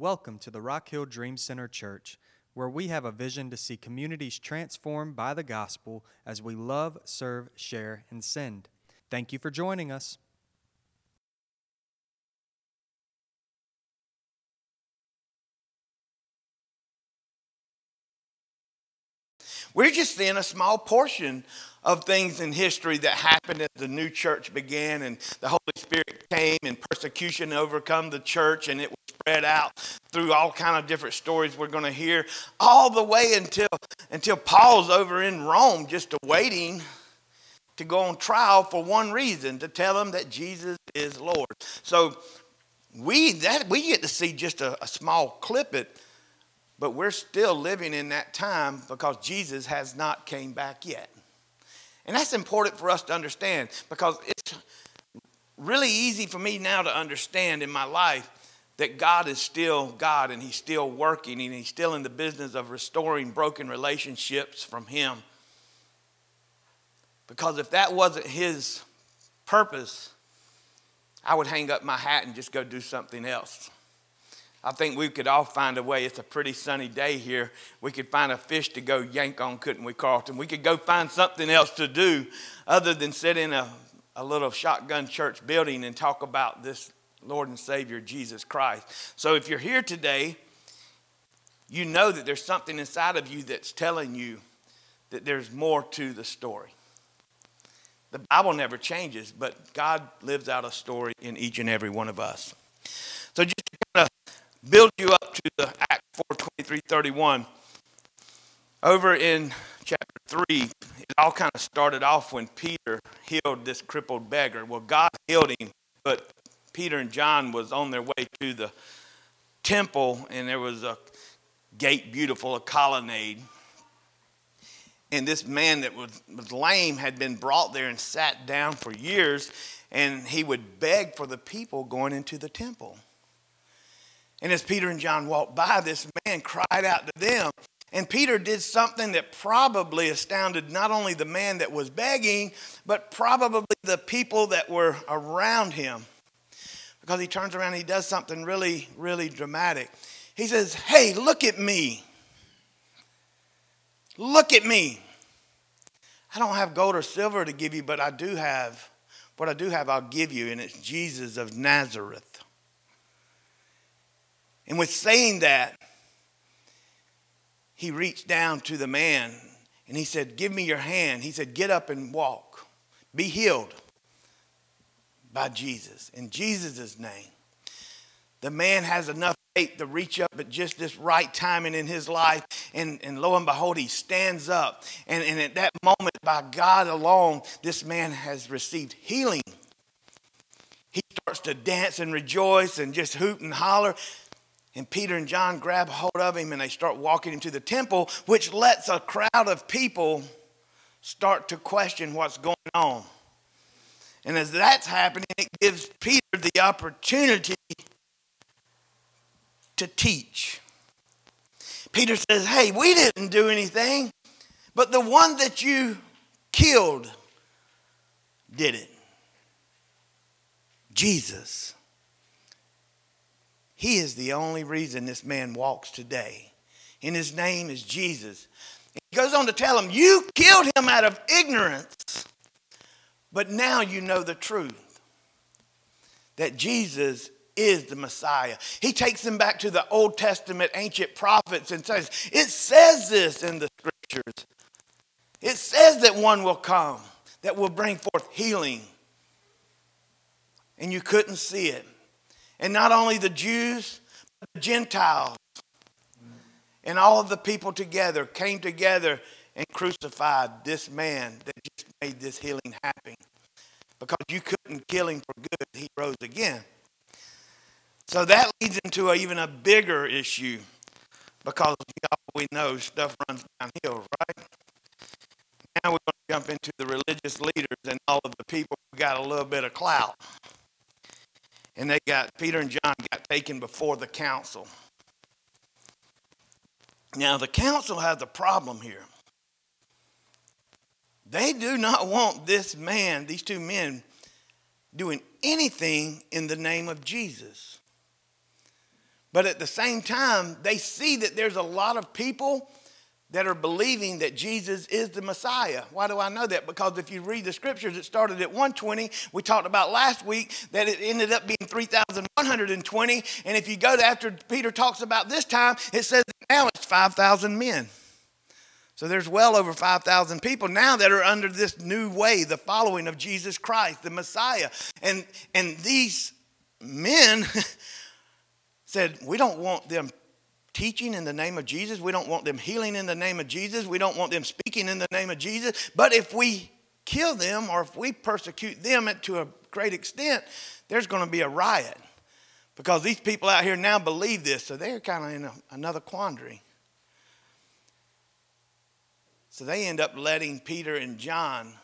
Welcome to the Rock Hill Dream Center Church, where we have a vision to see communities transformed by the gospel as we love, serve, share, and send. Thank you for joining us. We're just seeing a small portion of things in history that happened as the new church began and the Holy Spirit came and persecution overcome the church and it was spread out through all kind of different stories we're going to hear all the way until until Paul's over in Rome just awaiting to go on trial for one reason to tell them that Jesus is Lord. So we that we get to see just a, a small clip it but we're still living in that time because Jesus has not came back yet. And that's important for us to understand because it's really easy for me now to understand in my life that God is still God and He's still working and He's still in the business of restoring broken relationships from Him. Because if that wasn't His purpose, I would hang up my hat and just go do something else. I think we could all find a way. It's a pretty sunny day here. We could find a fish to go yank on, couldn't we, Carlton? We could go find something else to do other than sit in a, a little shotgun church building and talk about this Lord and Savior, Jesus Christ. So if you're here today, you know that there's something inside of you that's telling you that there's more to the story. The Bible never changes, but God lives out a story in each and every one of us. So just to kind of build you up to the Act 4 23 31. Over in chapter 3, it all kind of started off when Peter healed this crippled beggar. Well, God healed him, but Peter and John was on their way to the temple, and there was a gate beautiful, a colonnade. And this man that was, was lame had been brought there and sat down for years, and he would beg for the people going into the temple. And as Peter and John walked by, this man cried out to them. And Peter did something that probably astounded not only the man that was begging, but probably the people that were around him. Because he turns around and he does something really, really dramatic. He says, Hey, look at me. Look at me. I don't have gold or silver to give you, but I do have, what I do have, I'll give you, and it's Jesus of Nazareth. And with saying that, he reached down to the man and he said, Give me your hand. He said, Get up and walk. Be healed by Jesus, in Jesus' name. The man has enough faith to reach up at just this right timing in his life. And, and lo and behold, he stands up. And, and at that moment, by God alone, this man has received healing. He starts to dance and rejoice and just hoot and holler. And Peter and John grab hold of him and they start walking him to the temple, which lets a crowd of people start to question what's going on. And as that's happening, it gives Peter the opportunity to teach. Peter says, Hey, we didn't do anything, but the one that you killed did it. Jesus. He is the only reason this man walks today. And his name is Jesus. He goes on to tell him, You killed him out of ignorance, but now you know the truth that Jesus is the Messiah. He takes them back to the Old Testament ancient prophets and says, It says this in the scriptures. It says that one will come that will bring forth healing. And you couldn't see it. And not only the Jews, but the Gentiles. And all of the people together came together and crucified this man that just made this healing happen. Because you couldn't kill him for good, he rose again. So that leads into a, even a bigger issue because we know stuff runs downhill, right? Now we're going to jump into the religious leaders and all of the people who got a little bit of clout and they got Peter and John got taken before the council. Now the council has a problem here. They do not want this man, these two men, doing anything in the name of Jesus. But at the same time, they see that there's a lot of people that are believing that Jesus is the Messiah. Why do I know that? Because if you read the scriptures, it started at 120. We talked about last week that it ended up being 3,120. And if you go to after Peter talks about this time, it says now it's 5,000 men. So there's well over 5,000 people now that are under this new way, the following of Jesus Christ, the Messiah. And, and these men said, We don't want them teaching in the name of Jesus. We don't want them healing in the name of Jesus. We don't want them speaking in the name of Jesus. But if we kill them or if we persecute them to a great extent, there's going to be a riot because these people out here now believe this. So they're kind of in a, another quandary. So they end up letting Peter and John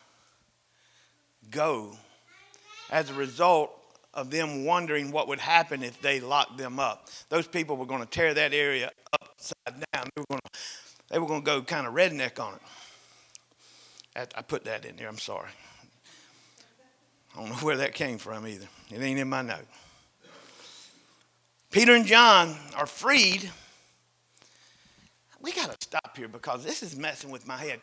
go as a result of them wondering what would happen if they locked them up. Those people were going to tear that area upside down. They were going to, they were going to go kind of redneck on it. I put that in there, I'm sorry. I don't know where that came from either. It ain't in my note. Peter and John are freed. We got to stop here because this is messing with my head.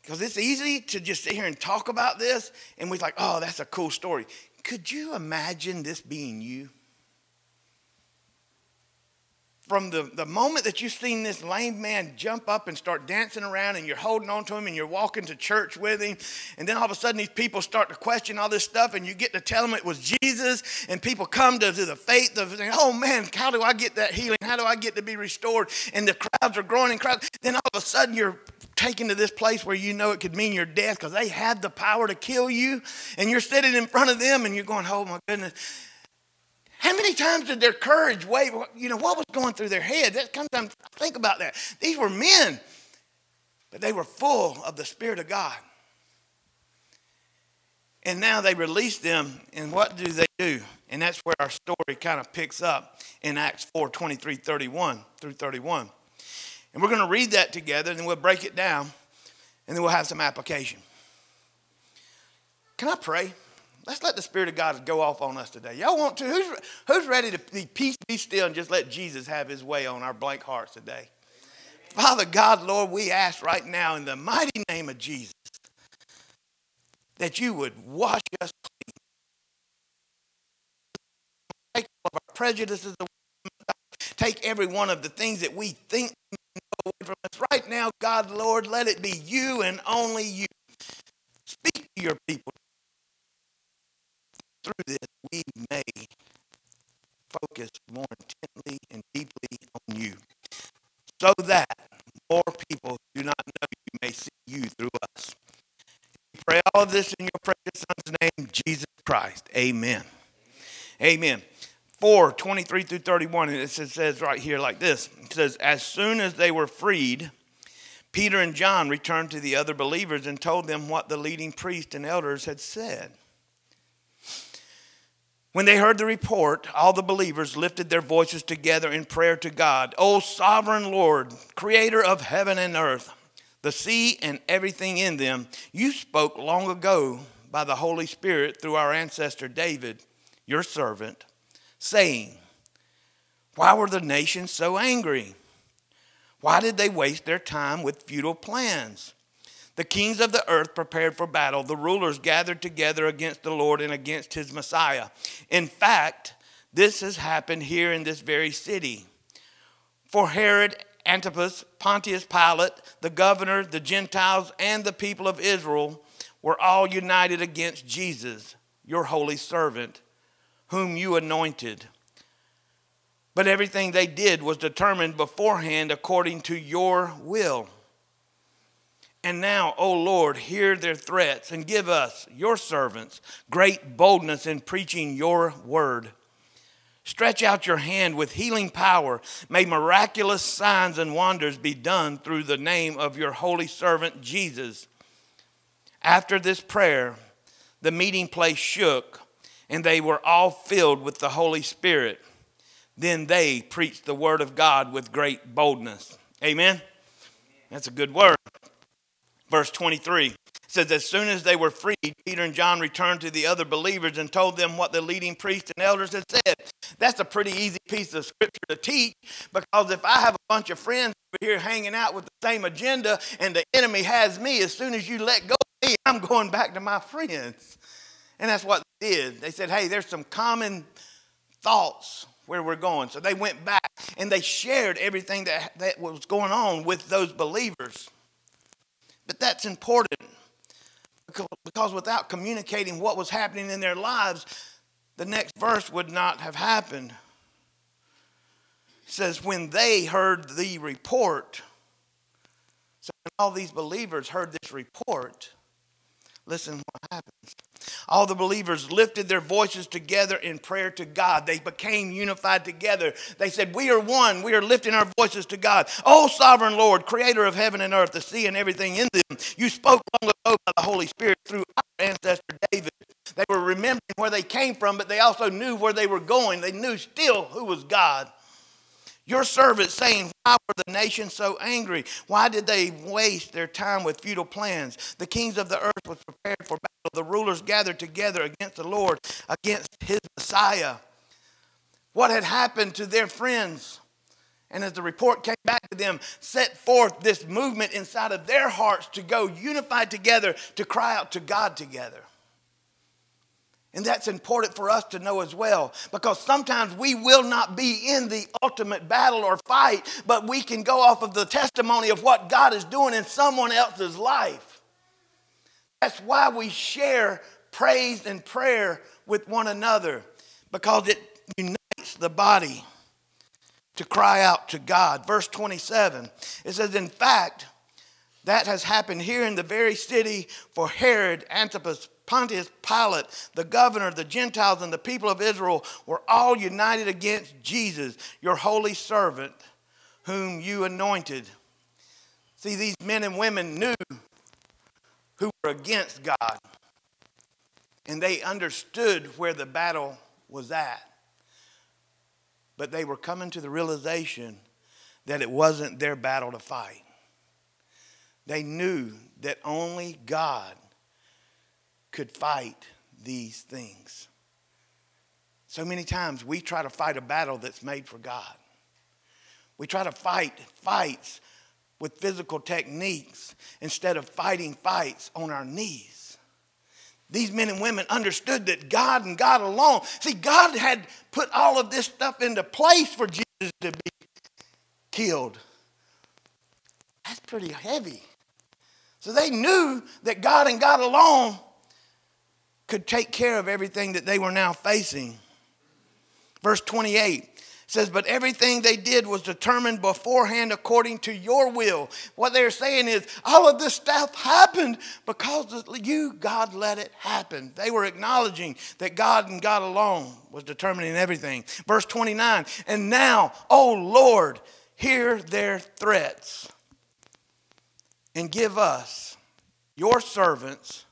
Because it's easy to just sit here and talk about this, and we're like, oh, that's a cool story. Could you imagine this being you? From the, the moment that you've seen this lame man jump up and start dancing around, and you're holding on to him and you're walking to church with him, and then all of a sudden these people start to question all this stuff, and you get to tell them it was Jesus, and people come to, to the faith of saying, Oh man, how do I get that healing? How do I get to be restored? And the crowds are growing and crowds. Then all of a sudden you're taken to this place where you know it could mean your death because they have the power to kill you, and you're sitting in front of them and you're going, Oh my goodness. How many times did their courage wave? You know, what was going through their head? That sometimes think about that. These were men, but they were full of the Spirit of God. And now they release them, and what do they do? And that's where our story kind of picks up in Acts 4 23 31 through 31. And we're going to read that together, and then we'll break it down, and then we'll have some application. Can I pray? Let's let the Spirit of God go off on us today. Y'all want to? Who's, who's ready to be peace, be still, and just let Jesus have his way on our blank hearts today? Father God, Lord, we ask right now in the mighty name of Jesus that you would wash us clean. Take all of our prejudices Take every one of the things that we think away from us right now, God, Lord, let it be you and only you. Speak to your people. Through this, we may focus more intently and deeply on you so that more people do not know you may see you through us. We pray all of this in your precious Son's name, Jesus Christ. Amen. Amen. 4 23 through 31, and it says right here like this It says, As soon as they were freed, Peter and John returned to the other believers and told them what the leading priest and elders had said. When they heard the report, all the believers lifted their voices together in prayer to God. O sovereign Lord, creator of heaven and earth, the sea and everything in them, you spoke long ago by the Holy Spirit through our ancestor David, your servant saying, Why were the nations so angry? Why did they waste their time with futile plans? The kings of the earth prepared for battle. The rulers gathered together against the Lord and against his Messiah. In fact, this has happened here in this very city. For Herod Antipas, Pontius Pilate, the governor, the Gentiles, and the people of Israel were all united against Jesus, your holy servant whom you anointed. But everything they did was determined beforehand according to your will. And now, O Lord, hear their threats and give us, your servants, great boldness in preaching your word. Stretch out your hand with healing power. May miraculous signs and wonders be done through the name of your holy servant Jesus. After this prayer, the meeting place shook and they were all filled with the Holy Spirit. Then they preached the word of God with great boldness. Amen. That's a good word. Verse 23 says, As soon as they were freed, Peter and John returned to the other believers and told them what the leading priests and elders had said. That's a pretty easy piece of scripture to teach because if I have a bunch of friends over here hanging out with the same agenda and the enemy has me, as soon as you let go of me, I'm going back to my friends. And that's what they did. They said, Hey, there's some common thoughts where we're going. So they went back and they shared everything that, that was going on with those believers. But that's important because without communicating what was happening in their lives, the next verse would not have happened. It says, When they heard the report, so when all these believers heard this report, listen what happens. All the believers lifted their voices together in prayer to God. They became unified together. They said, We are one. We are lifting our voices to God. Oh, sovereign Lord, creator of heaven and earth, the sea and everything in them. You spoke long ago by the Holy Spirit through our ancestor David. They were remembering where they came from, but they also knew where they were going. They knew still who was God. Your servants saying, Why were the nations so angry? Why did they waste their time with futile plans? The kings of the earth were prepared for battle. The rulers gathered together against the Lord, against his Messiah. What had happened to their friends? And as the report came back to them, set forth this movement inside of their hearts to go unified together to cry out to God together. And that's important for us to know as well because sometimes we will not be in the ultimate battle or fight, but we can go off of the testimony of what God is doing in someone else's life. That's why we share praise and prayer with one another because it unites the body to cry out to God. Verse 27 it says, In fact, that has happened here in the very city for Herod Antipas Pontius Pilate, the governor, the Gentiles, and the people of Israel were all united against Jesus, your holy servant, whom you anointed. See, these men and women knew who were against God, and they understood where the battle was at. But they were coming to the realization that it wasn't their battle to fight. They knew that only God could fight these things. So many times we try to fight a battle that's made for God. We try to fight fights with physical techniques instead of fighting fights on our knees. These men and women understood that God and God alone, see, God had put all of this stuff into place for Jesus to be killed. That's pretty heavy. So they knew that God and God alone could take care of everything that they were now facing. Verse 28 says, But everything they did was determined beforehand according to your will. What they're saying is, all of this stuff happened because you, God, let it happen. They were acknowledging that God and God alone was determining everything. Verse 29 And now, O Lord, hear their threats and give us, your servants,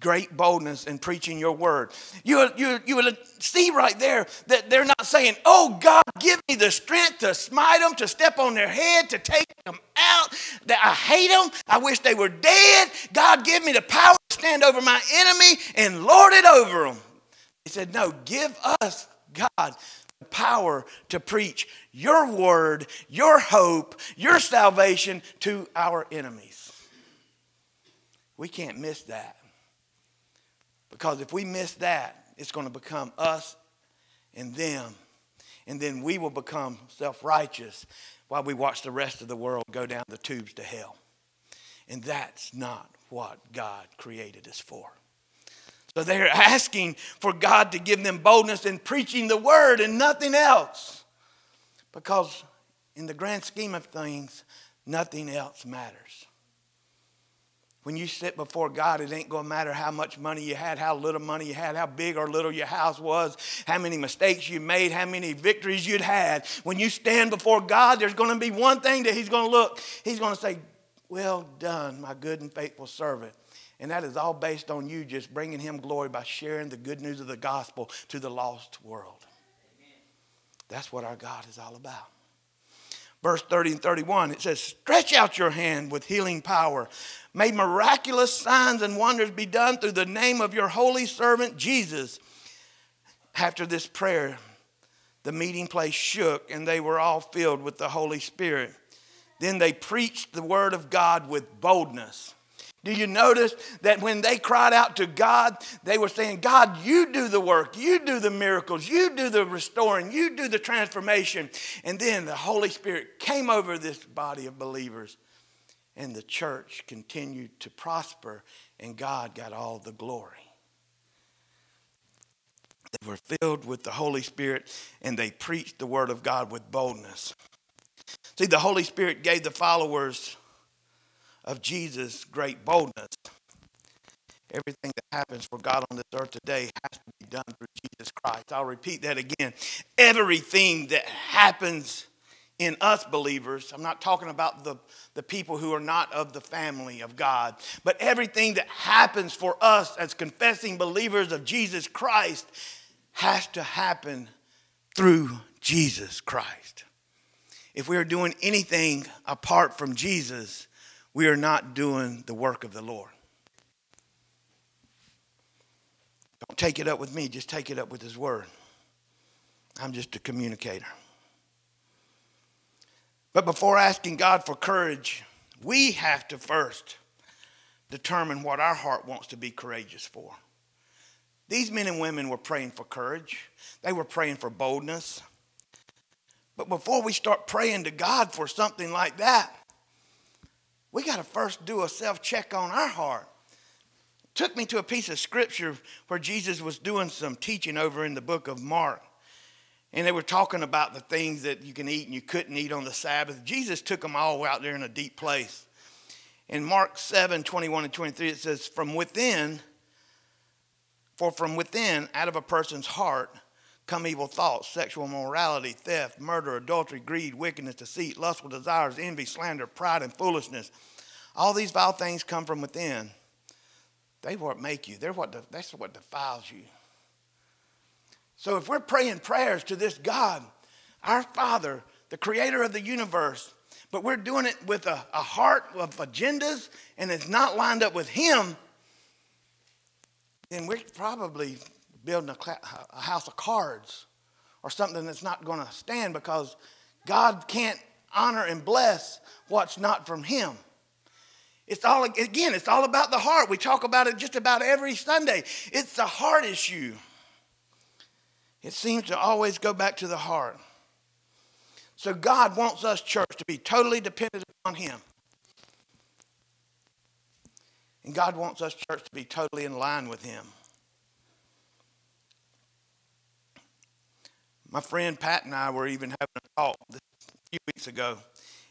great boldness in preaching your word. You, you, you will see right there that they're not saying, Oh God, give me the strength to smite them, to step on their head, to take them out. That I hate them. I wish they were dead. God, give me the power to stand over my enemy and lord it over them. He said, No, give us, God, power to preach your word, your hope, your salvation to our enemies. We can't miss that. Because if we miss that, it's going to become us and them. And then we will become self righteous while we watch the rest of the world go down the tubes to hell. And that's not what God created us for. So they're asking for God to give them boldness in preaching the word and nothing else. Because in the grand scheme of things, nothing else matters. When you sit before God, it ain't to matter how much money you had, how little money you had, how big or little your house was, how many mistakes you made, how many victories you'd had. When you stand before God, there's to be one thing that He's to look. He's to say, Well done, my good and faithful servant. And that is all based on you just bringing Him glory by sharing the good news of the gospel to the lost world. That's what our God is all about. verse 30 and 31. It says, Stretch out your hand with healing power. May miraculous signs and wonders be done through the name of your holy servant Jesus. After this prayer, the meeting place shook and they were all filled with the Holy Spirit. Then they preached the word of God with boldness. Do you notice that when they cried out to God, they were saying, God, you do the work, you do the miracles, you do the restoring, you do the transformation. And then the Holy Spirit came over this body of believers, and the church continued to prosper, and God got all the glory. They were filled with the Holy Spirit, and they preached the word of God with boldness. See, the Holy Spirit gave the followers of Jesus great boldness. Everything that happens for God on this earth today has to be done through Jesus Christ. I'll repeat that again. Everything that happens in us believers, I'm not talking about the, the people who are not of the family of God, but everything that happens for us as confessing believers of Jesus Christ has to happen through Jesus Christ. If we are doing anything apart from Jesus, we are not doing the work of the Lord. Don't take it up with me, just take it up with His Word. I'm just a communicator. But before asking God for courage, we have to first determine what our heart wants to be courageous for. These men and women were praying for courage, they were praying for boldness. But before we start praying to God for something like that, we got to first do a self check on our heart. Took me to a piece of scripture where Jesus was doing some teaching over in the book of Mark. And they were talking about the things that you can eat and you couldn't eat on the Sabbath. Jesus took them all out there in a deep place. In Mark 7 21 and 23, it says, From within, for from within, out of a person's heart, come evil thoughts, sexual morality, theft, murder, adultery, greed, wickedness, deceit, lustful desires, envy, slander, pride, and foolishness. All these vile things come from within. They what make you. They're what that's what defiles you. So if we're praying prayers to this God, our Father, the creator of the universe, but we're doing it with a, a heart of agendas and it's not lined up with Him, then we're probably building a, a house of cards or something that's not going to stand because God can't honor and bless what's not from Him. It's all, again, it's all about the heart. We talk about it just about every Sunday. It's the heart issue. It seems to always go back to the heart. So God wants us, church, to be totally dependent on Him. And God wants us, church, to be totally in line with Him. My friend Pat and I were even having a talk a few weeks ago,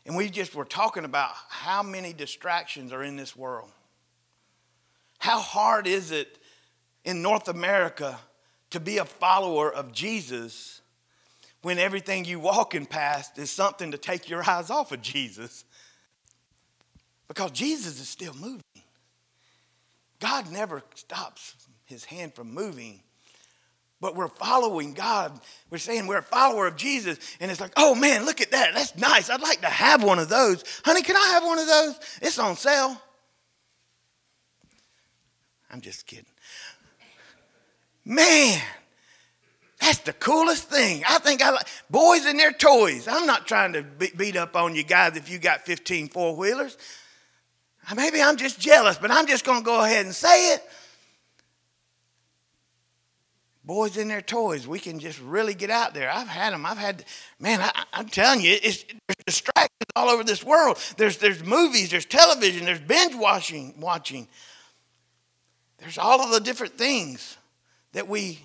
and we just were talking about how many distractions are in this world. How hard is it in North America to be a follower of Jesus when everything you walking past is something to take your eyes off of Jesus? Because Jesus is still moving. God never stops his hand from moving but we're following God. We're saying we're a follower of Jesus. And it's like, oh man, look at that. That's nice. I'd like to have one of those. Honey, can I have one of those? It's on sale. I'm just kidding. Man, that's the coolest thing. I think I like boys and their toys. I'm not trying to beat up on you guys if you got 15 four wheelers. Maybe I'm just jealous, but I'm just going to go ahead and say it boys and their toys. We can just really get out there. I've had them. I've had, man, I, am telling you, it's, there's distractions all over this world. There's, there's movies, there's television, there's binge watching, watching. There's all of the different things that we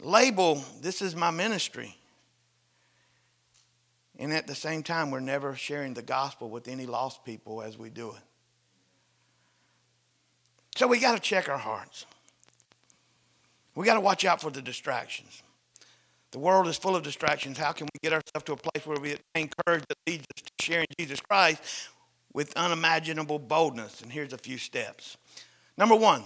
label, this is my ministry. And at the same time, we're never sharing the gospel with any lost people as we do it. So we got to check our hearts. We got to watch out for the distractions. The world is full of distractions. How can we get ourselves to a place where we attain courage that leads us to sharing Jesus Christ with unimaginable boldness? And here's a few steps. Number one,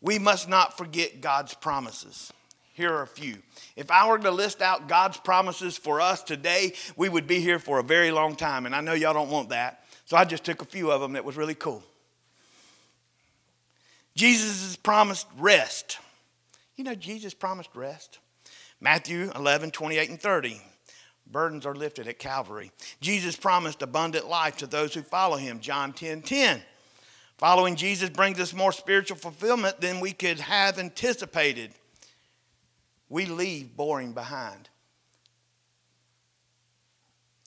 we must not forget God's promises. Here are a few. If I were to list out God's promises for us today, we would be here for a very long time. And I know y'all don't want that. So I just took a few of them that was really cool. Jesus has promised rest. You know, Jesus promised rest. Matthew 11, 28 and 30. Burdens are lifted at Calvary. Jesus promised abundant life to those who follow him. John 10, 10. Following Jesus brings us more spiritual fulfillment than we could have anticipated. We leave boring behind.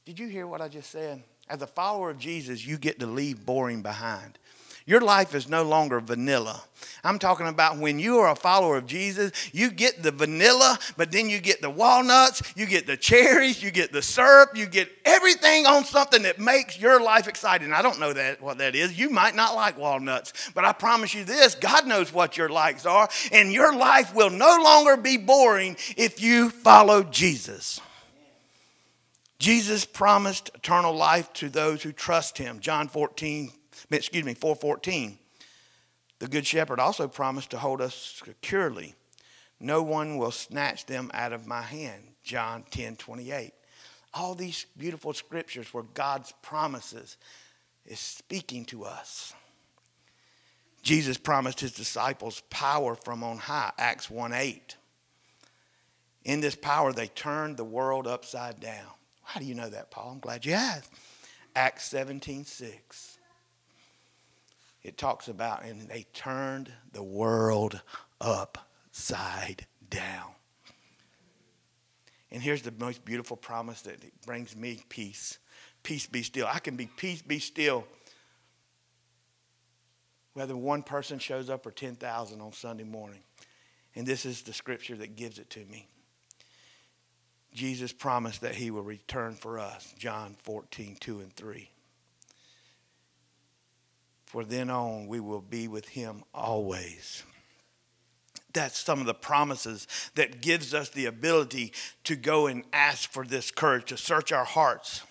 Did you hear what I just said? As a follower of Jesus, you get to leave boring behind. Your life is no longer vanilla. I'm talking about when you are a follower of Jesus, you get the vanilla, but then you get the walnuts, you get the cherries, you get the syrup, you get everything on something that makes your life exciting. I don't know that what that is. You might not like walnuts, but I promise you this, God knows what your likes are, and your life will no longer be boring if you follow Jesus. Jesus promised eternal life to those who trust him. John 14, excuse me, 414. The good shepherd also promised to hold us securely. No one will snatch them out of my hand. John 10, 28. All these beautiful scriptures where God's promises is speaking to us. Jesus promised his disciples power from on high, Acts 1 8. In this power, they turned the world upside down. How do you know that, Paul? I'm glad you asked. Acts 17 6 it talks about, and they turned the world upside down. And here's the most beautiful promise that brings me peace. Peace be still. I can be peace be still whether one person shows up or 10,000 on Sunday morning. And this is the scripture that gives it to me. Jesus promised that he will return for us, John 14, 2 and 3. For then on, we will be with him always. That's some of the promises that gives us the ability to go and ask for this courage, to search our hearts.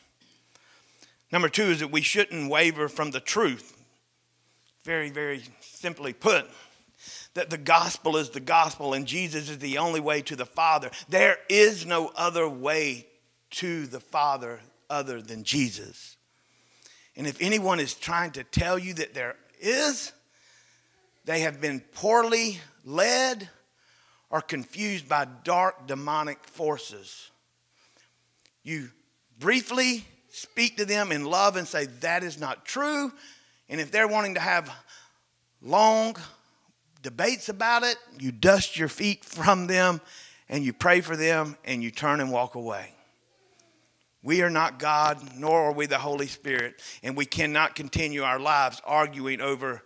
Number two is that we shouldn't waver from the truth. Very, very simply put, that the gospel is the gospel and Jesus is the only way to the Father. There is no other way to the Father other than Jesus. And if anyone is trying to tell you that there is, they have been poorly led or confused by dark demonic forces. You briefly speak to them in love and say, That is not true. And if they're wanting to have long debates about it, you dust your feet from them and you pray for them and you turn and walk away. We are not God, nor are we the Holy Spirit, and we cannot continue our lives arguing over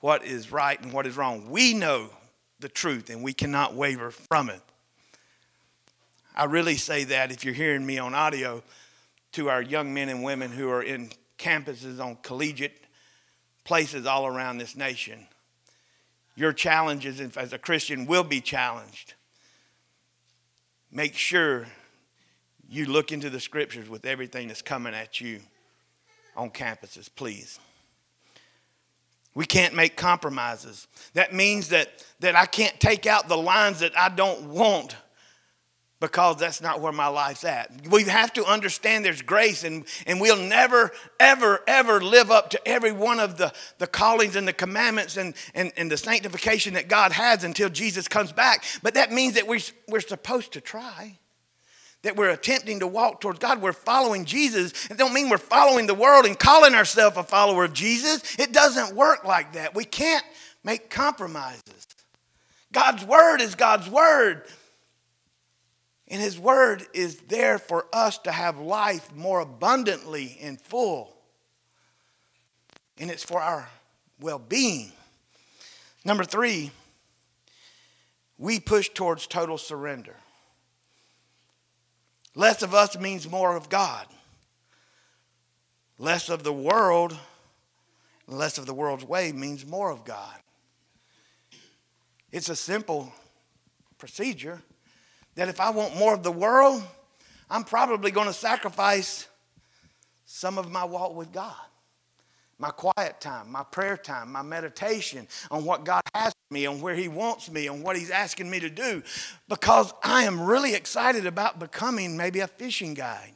what is right and what is wrong. We know the truth, and we cannot waver from it. I really say that if you're hearing me on audio to our young men and women who are in campuses on collegiate places all around this nation. Your challenges as a Christian will be challenged. Make sure you look into the scriptures with everything that's coming at you on campuses, please. We can't make compromises. That means that, that I can't take out the lines that I don't want because that's not where my life's at. We have to understand there's grace, and, and we'll never, ever, ever live up to every one of the, the callings and the commandments and, and, and the sanctification that God has until Jesus comes back. But that means that we, we're supposed to try that we're attempting to walk towards God. We're following Jesus. It don't mean we're following the world and calling ourselves a follower of Jesus. It doesn't work like that. We can't make compromises. God's word is God's word. And his word is there for us to have life more abundantly and full. And it's for our well being. Number three, we push towards total surrender. Less of us means more of God. Less of the world, less of the world's way means more of God. It's a simple procedure that if I want more of the world, I'm probably going to sacrifice some of my walk with God. My quiet time, my prayer time, my meditation on what God has for me, on where He wants me, on what He's asking me to do, because I am really excited about becoming maybe a fishing guide.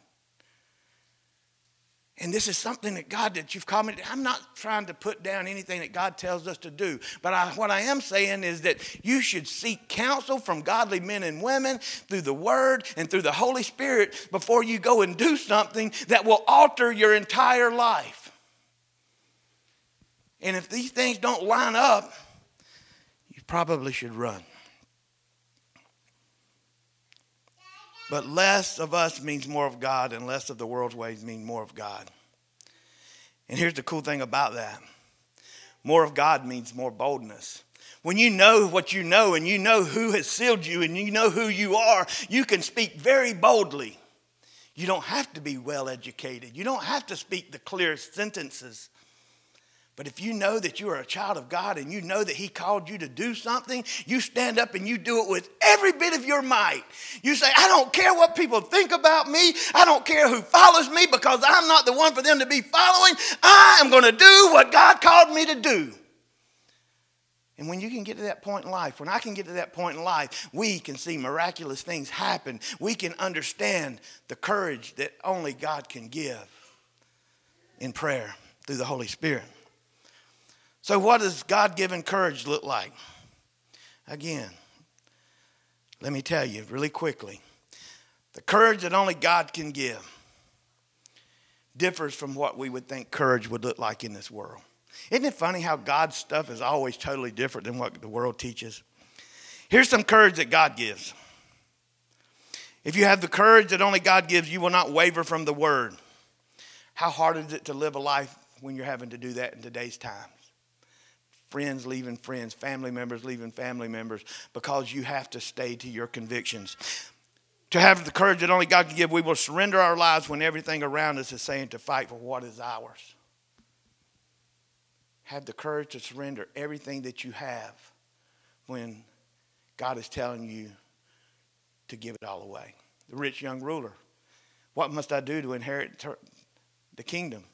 And this is something that God, that you've called me to. I'm not trying to put down anything that God tells us to do. But I, what I am saying is that you should seek counsel from godly men and women through the Word and through the Holy Spirit before you go and do something that will alter your entire life. And if these things don't line up, you probably should run. But less of us means more of God, and less of the world's ways mean more of God. And here's the cool thing about that more of God means more boldness. When you know what you know and you know who has sealed you and you know who you are, you can speak very boldly. You don't have to be well educated, you don't have to speak the clearest sentences. But if you know that you are a child of God and you know that He called you to do something, you stand up and you do it with every bit of your might. You say, I don't care what people think about me. I don't care who follows me because I'm not the one for them to be following. I am going to do what God called me to do. And when you can get to that point in life, when I can get to that point in life, we can see miraculous things happen. We can understand the courage that only God can give in prayer through the Holy Spirit. So, what does God given courage look like? Again, let me tell you really quickly the courage that only God can give differs from what we would think courage would look like in this world. Isn't it funny how God's stuff is always totally different than what the world teaches? Here's some courage that God gives. If you have the courage that only God gives, you will not waver from the word. How hard is it to live a life when you're having to do that in today's times? Friends leaving friends, family members leaving family members, because you have to stay to your convictions. To have the courage that only God can give, we will surrender our lives when everything around us is saying to fight for what is ours. Have the courage to surrender everything that you have when God is telling you to give it all away. The rich young ruler. What must I do to inherit the kingdom?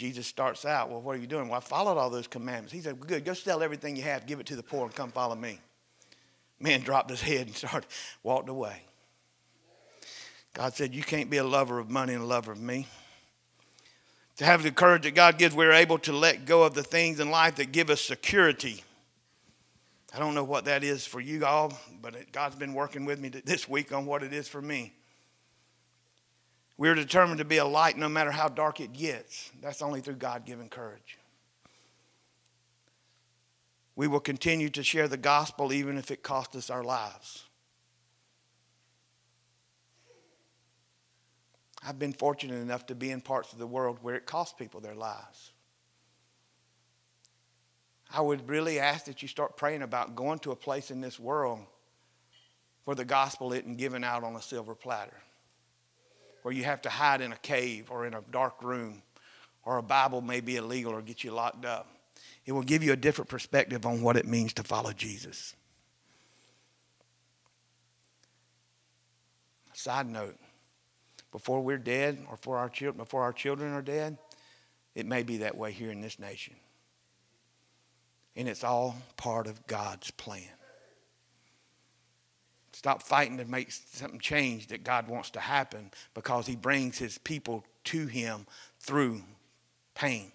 Jesus starts out, Well, what are you doing? Well, I followed all those commandments. He said, Good, go sell everything you have, give it to the poor, and come follow me. Man dropped his head and started, walked away. God said, You can't be a lover of money and a lover of me. To have the courage that God gives, we're able to let go of the things in life that give us security. I don't know what that is for you all, but God's been working with me this week on what it is for me. We're determined to be a light no matter how dark it gets. That's only through God given courage. We will continue to share the gospel even if it costs us our lives. I've been fortunate enough to be in parts of the world where it costs people their lives. I would really ask that you start praying about going to a place in this world where the gospel isn't given out on a silver platter where you have to hide in a cave or in a dark room, or a Bible may be illegal or get you locked up. It will give you a different perspective on what it means to follow Jesus. Side note, before we're dead or for our children, before our children are dead, it may be that way here in this nation. And it's all part of God's plan. Stop fighting to make something change that God wants to happen because He brings His people to Him through pain.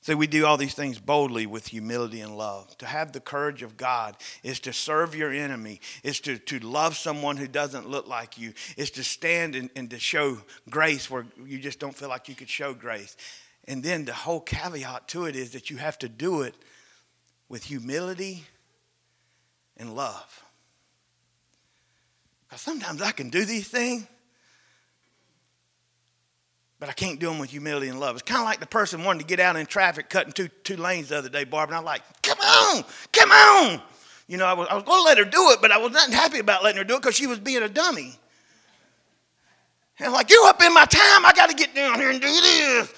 So we do all these things boldly with humility and love. To have the courage of God is to serve your enemy, is to, to love someone who doesn't look like you, is to stand and, and to show grace where you just don't feel like you could show grace. And then the whole caveat to it is that you have to do it with humility and love. Because sometimes I can do these things, but I can't do them with humility and love. It's kind of like the person wanting to get out in traffic cutting two, two lanes the other day, Barb, and I'm like, come on, come on. You know, I was, I was going to let her do it, but I was not happy about letting her do it because she was being a dummy. And I'm like, you up in my time, I got to get down here and do this.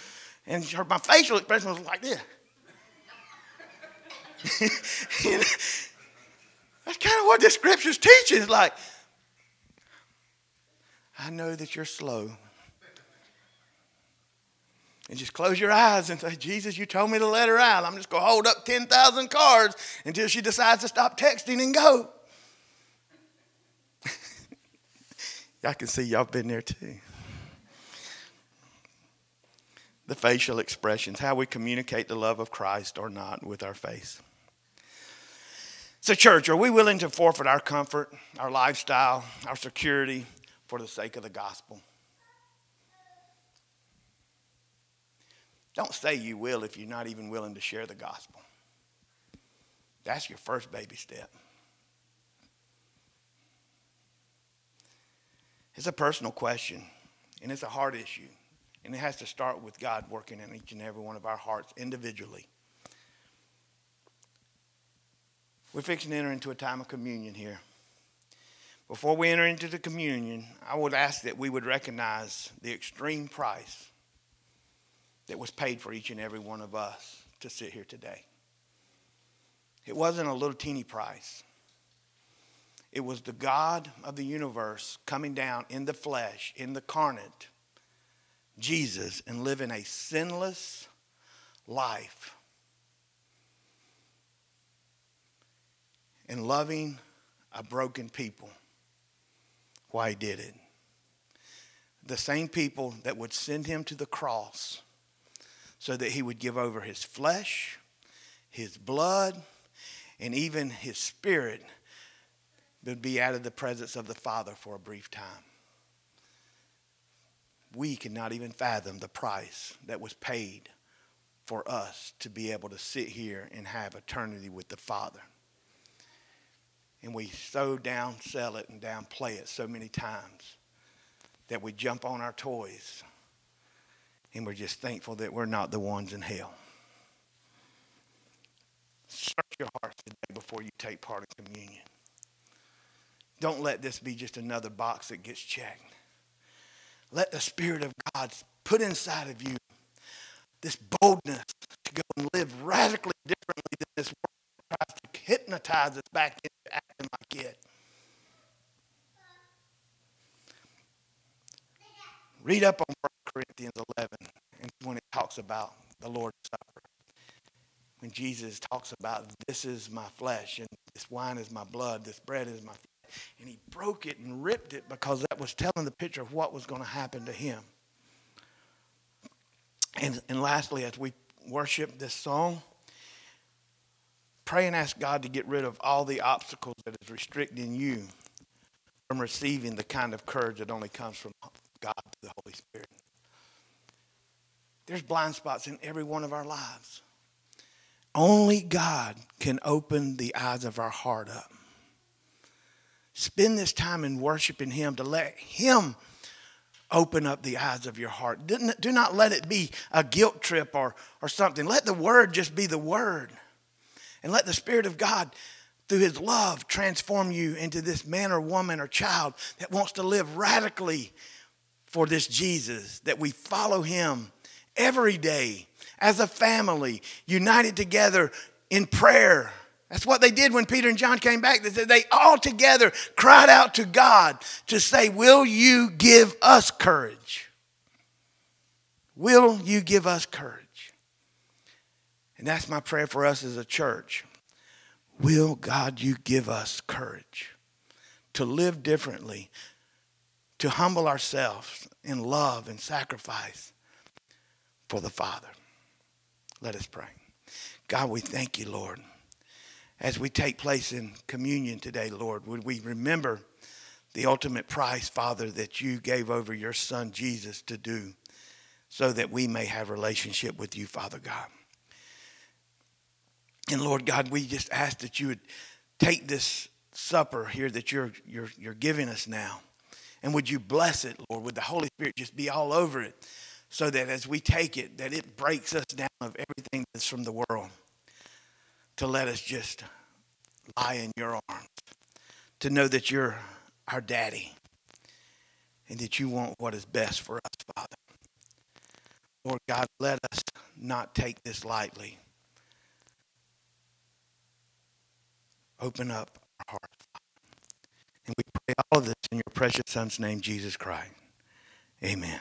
And her, my facial expression was like this. That's kind of what the scripture's teaching. It's like, I know that you're slow. And just close your eyes and say, Jesus, you told me to let her out. I'm just going to hold up 10,000 cards until she decides to stop texting and go. I can see y'all been there too. The facial expressions, how we communicate the love of Christ or not with our face. So, church, are we willing to forfeit our comfort, our lifestyle, our security for the sake of the gospel? Don't say you will if you're not even willing to share the gospel. That's your first baby step. It's a personal question, and it's a hard issue. And it has to start with God working in each and every one of our hearts individually. We're fixing to enter into a time of communion here. Before we enter into the communion, I would ask that we would recognize the extreme price that was paid for each and every one of us to sit here today. It wasn't a little teeny price. It was the God of the universe coming down in the flesh, in the carnate, Jesus, and living a sinless life and loving a broken people. Why he did it. The same people that would send him to the cross so that he would give over his flesh, his blood, and even his spirit would be out of the presence of the Father for a brief time. We cannot even fathom the price that was paid for us to be able to sit here and have eternity with the Father. And we so downsell it and downplay it so many times that we jump on our toys and we're just thankful that we're not the ones in hell. Search your hearts today before you take part in communion. Don't let this be just another box that gets checked. Let the Spirit of God put inside of you this boldness to go and live radically differently than this world tries to hypnotize us back into it. Read up on 1 Corinthians 11 and when it talks about the Lord's Supper. When Jesus talks about this is my flesh and this wine is my blood, this bread is my flesh and he broke it and ripped it because that was telling the picture of what was going to happen to him. And, and lastly, as we worship this song, pray and ask God to get rid of all the obstacles that is restricting you from receiving the kind of courage that only comes from God through the Holy Spirit. There's blind spots in every one of our lives. Only God can open the eyes of our heart up. Spend this time in worshiping Him to let Him open up the eyes of your heart. Do not let it be a guilt trip or, or something. Let the Word just be the Word. And let the Spirit of God, through His love, transform you into this man or woman or child that wants to live radically for this Jesus, that we follow Him every day as a family, united together in prayer that's what they did when Peter and John came back. They said they all together cried out to God to say, Will you give us courage? Will you give us courage? And that's my prayer for us as a church. Will God, you give us courage to live differently, to humble ourselves in love and sacrifice for the Father? Let us pray. God, we thank you, Lord as we take place in communion today, Lord, would we remember the ultimate price, Father, that you gave over your Son Jesus to do so that we may have relationship with you, Father God. And Lord God, we just ask that you would take this supper here that you're, you're, you're giving us now. And would you bless it, Lord? Would the Holy Spirit just be all over it so that as we take it, that it breaks us down of everything that's from the world to let us just lie in your arms, to know that you're our daddy and that you want what is best for us, Father. Lord God, let us not take this lightly. Open up our hearts. And we pray all of this in your precious Son's name, Jesus Christ. Amen.